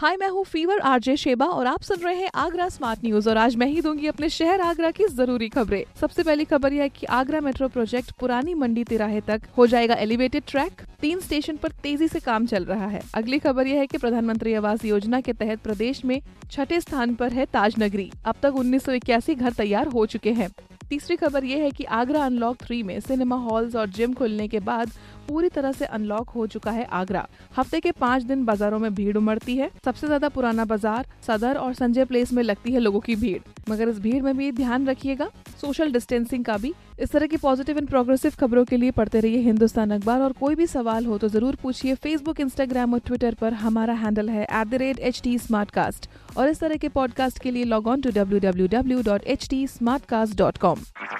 हाय, मैं हूँ fever, RJ Sheba और आप सुन रहे हैं आगरा स्मार्ट न्यूज़ और आज मैं ही दूँगी अपने शहर आगरा की ज़रूरी खबरें। सबसे पहली खबर यह है कि आगरा मेट्रो प्रोजेक्ट पुरानी मंडी तिराहे तक हो जाएगा एलिवेटेड ट्रैक तीन स्टेशन पर तेज़ी से काम चल रहा है। अगली खबर यह है कि प्रधानमंत्री आवास योजना के तहत प्रदेश में छठे स्थान पर है ताज नगरी। अब तक उन्नीस सौ इक्यासी घर तैयार हो चुके हैं। तीसरी खबर ये है कि आगरा अनलॉक थ्री में सिनेमा हॉल्स और जिम खुलने के बाद पूरी तरह से अनलॉक हो चुका है आगरा। हफ़्ते के पाँच दिन बाजारों में भीड़ उमड़ती है। सबसे ज़्यादा पुराना बाज़ार सदर और संजय प्लेस में लगती है लोगों की भीड़। मगर इस भीड़ में भी ध्यान रखिएगा सोशल डिस्टेंसिंग का भी। इस तरह की पॉजिटिव एंड प्रोग्रेसिव खबरों के लिए पढ़ते रहिए हिंदुस्तान अखबार और कोई भी सवाल हो तो ज़रूर पूछिए फेसबुक इंस्टाग्राम और ट्विटर पर। हमारा हैंडल है एट और इस तरह के पॉडकास्ट के लिए log on to W W W dot H T smartcast dot com